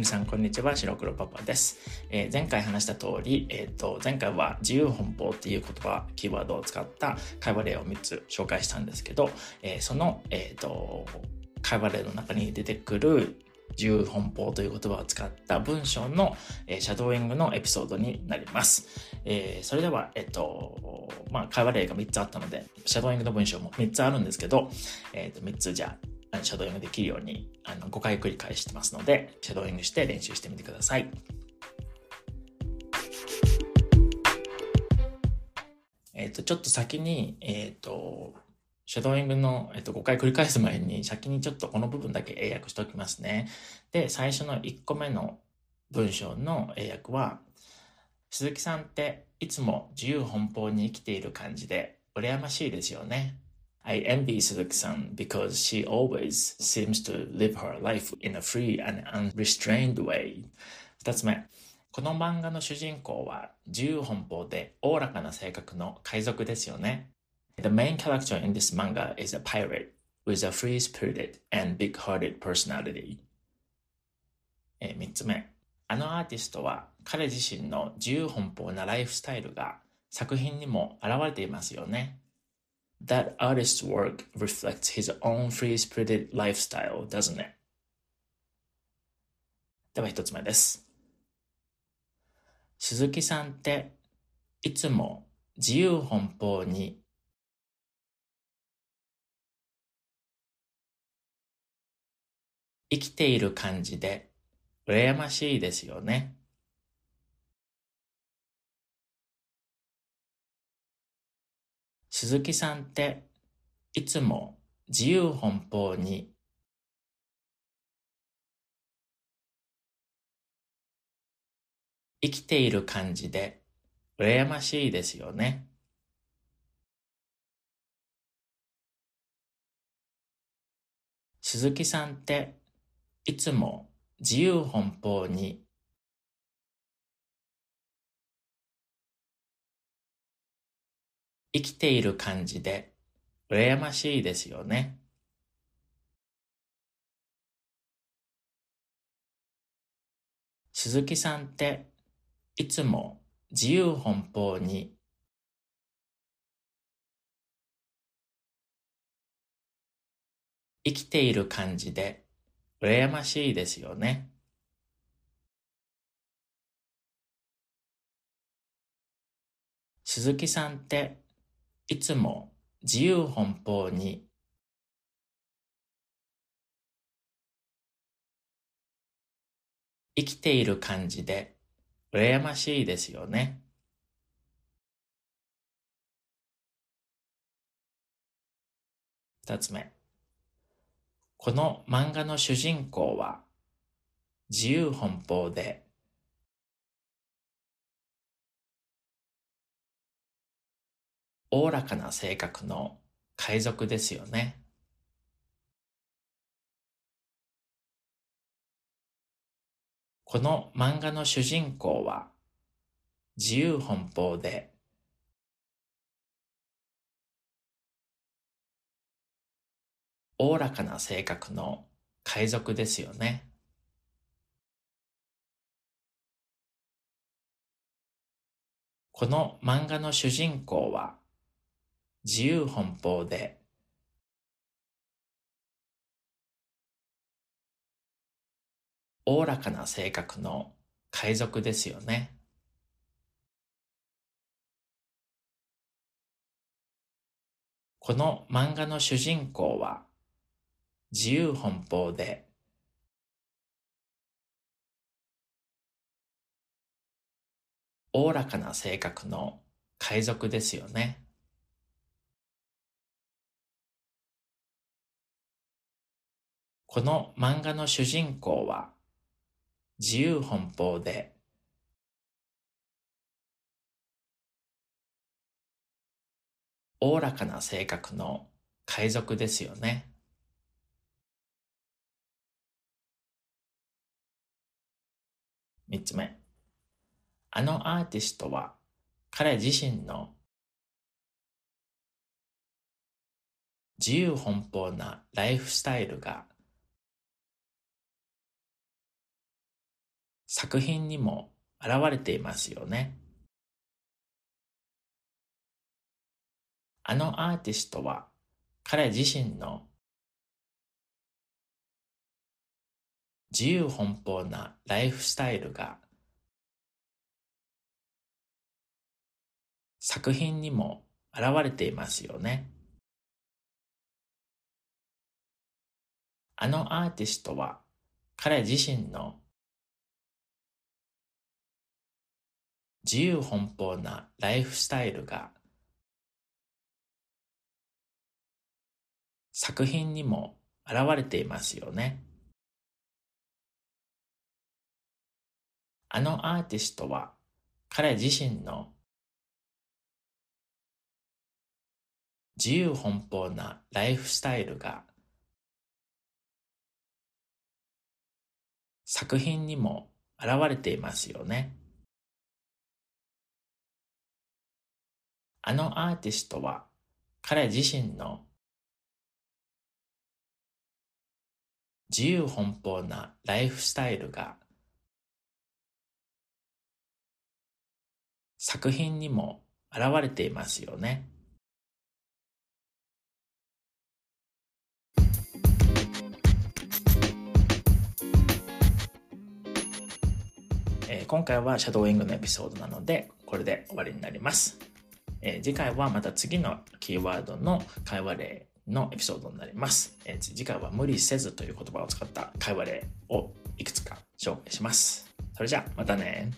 皆さん、こんにちは。白黒パパです。えー、前回話した通り、えっ、ー、と、前回は自由奔放っていう言葉、キーワードを使った会話例を3つ紹介したんですけど、えー、その、えっ、と、会話例の中に出てくる自由奔放という言葉を使った文章の、えー、シャドーイングのエピソードになります。えー、それでは、えっと、まあ、会話例が3つあったので、シャドーイングの文章も3つあるんですけど、えっと、3つじゃあ、シャドーイングできるように、あの、5回繰り返してますので、シャドーイングして練習してみてください。えっと、ちょっと先に、えっと、シャドーイングの、えっと、5回繰り返す前に、先にちょっとこの部分だけ英訳しておきますね。で、最初の1個目の文章の英訳は、鈴木さんっていつも自由奔放に生きている感じで羨ましいですよね。I envy 鈴木さん because she always seems to live her life in a free and unrestrained way. 二つ目。この漫画の主人公は自由奔放でおおらかな性格の海賊ですよね。The main character in this manga is a pirate with a free-spirited and big-hearted personality. え3つ目。あのアーティストは彼自身の自由奔放なライフスタイルが作品にも現れていますよね。That artist's work reflects his own free-spirited lifestyle, doesn't it? では一つ目です。鈴木さんっていつも自由奔放に生きている感じで羨ましいですよね。鈴木さんっていつも自由奔放に生きている感じで羨ましいですよね。鈴木さんっていつも自由奔放に生きている感じで羨ましいですよね。鈴木さんっていつも自由奔放に生きている感じで羨ましいですよね。鈴木さんっていつも自由奔放に生きている感じで羨ましいですよね。二つ目。この漫画の主人公は自由奔放でおおらかな性格の海賊ですよね。この漫画の主人公は自由奔放でおおらかな性格の海賊ですよね。この漫画の主人公は自由奔放でおおらかな性格の海賊ですよね。この漫画の主人公は自由奔放でおおらかな性格の海賊ですよね。この漫画の主人公は自由奔放でおおらかな性格の海賊ですよね。三つ目。あのアーティストは彼自身の自由奔放なライフスタイルが作品にも現れていますよね。あのアーティストは彼自身の自由奔放なライフスタイルが作品にも現れていますよね。あのアーティストは彼自身の自由奔放なライフスタイルが作品にも現れていますよね。あのアーティストは彼自身の自由奔放なライフスタイルが作品にも現れていますよね。あのアーティストは彼自身の自由奔放なライフスタイルが作品にも現れていますよね。えー、今回はシャドーイングのエピソードなのでこれで終わりになります。えー、次回はまた次のキーワードの会話例のエピソードになります。えー、次回は無理せずという言葉を使った会話例をいくつか紹介します。それじゃあまたね。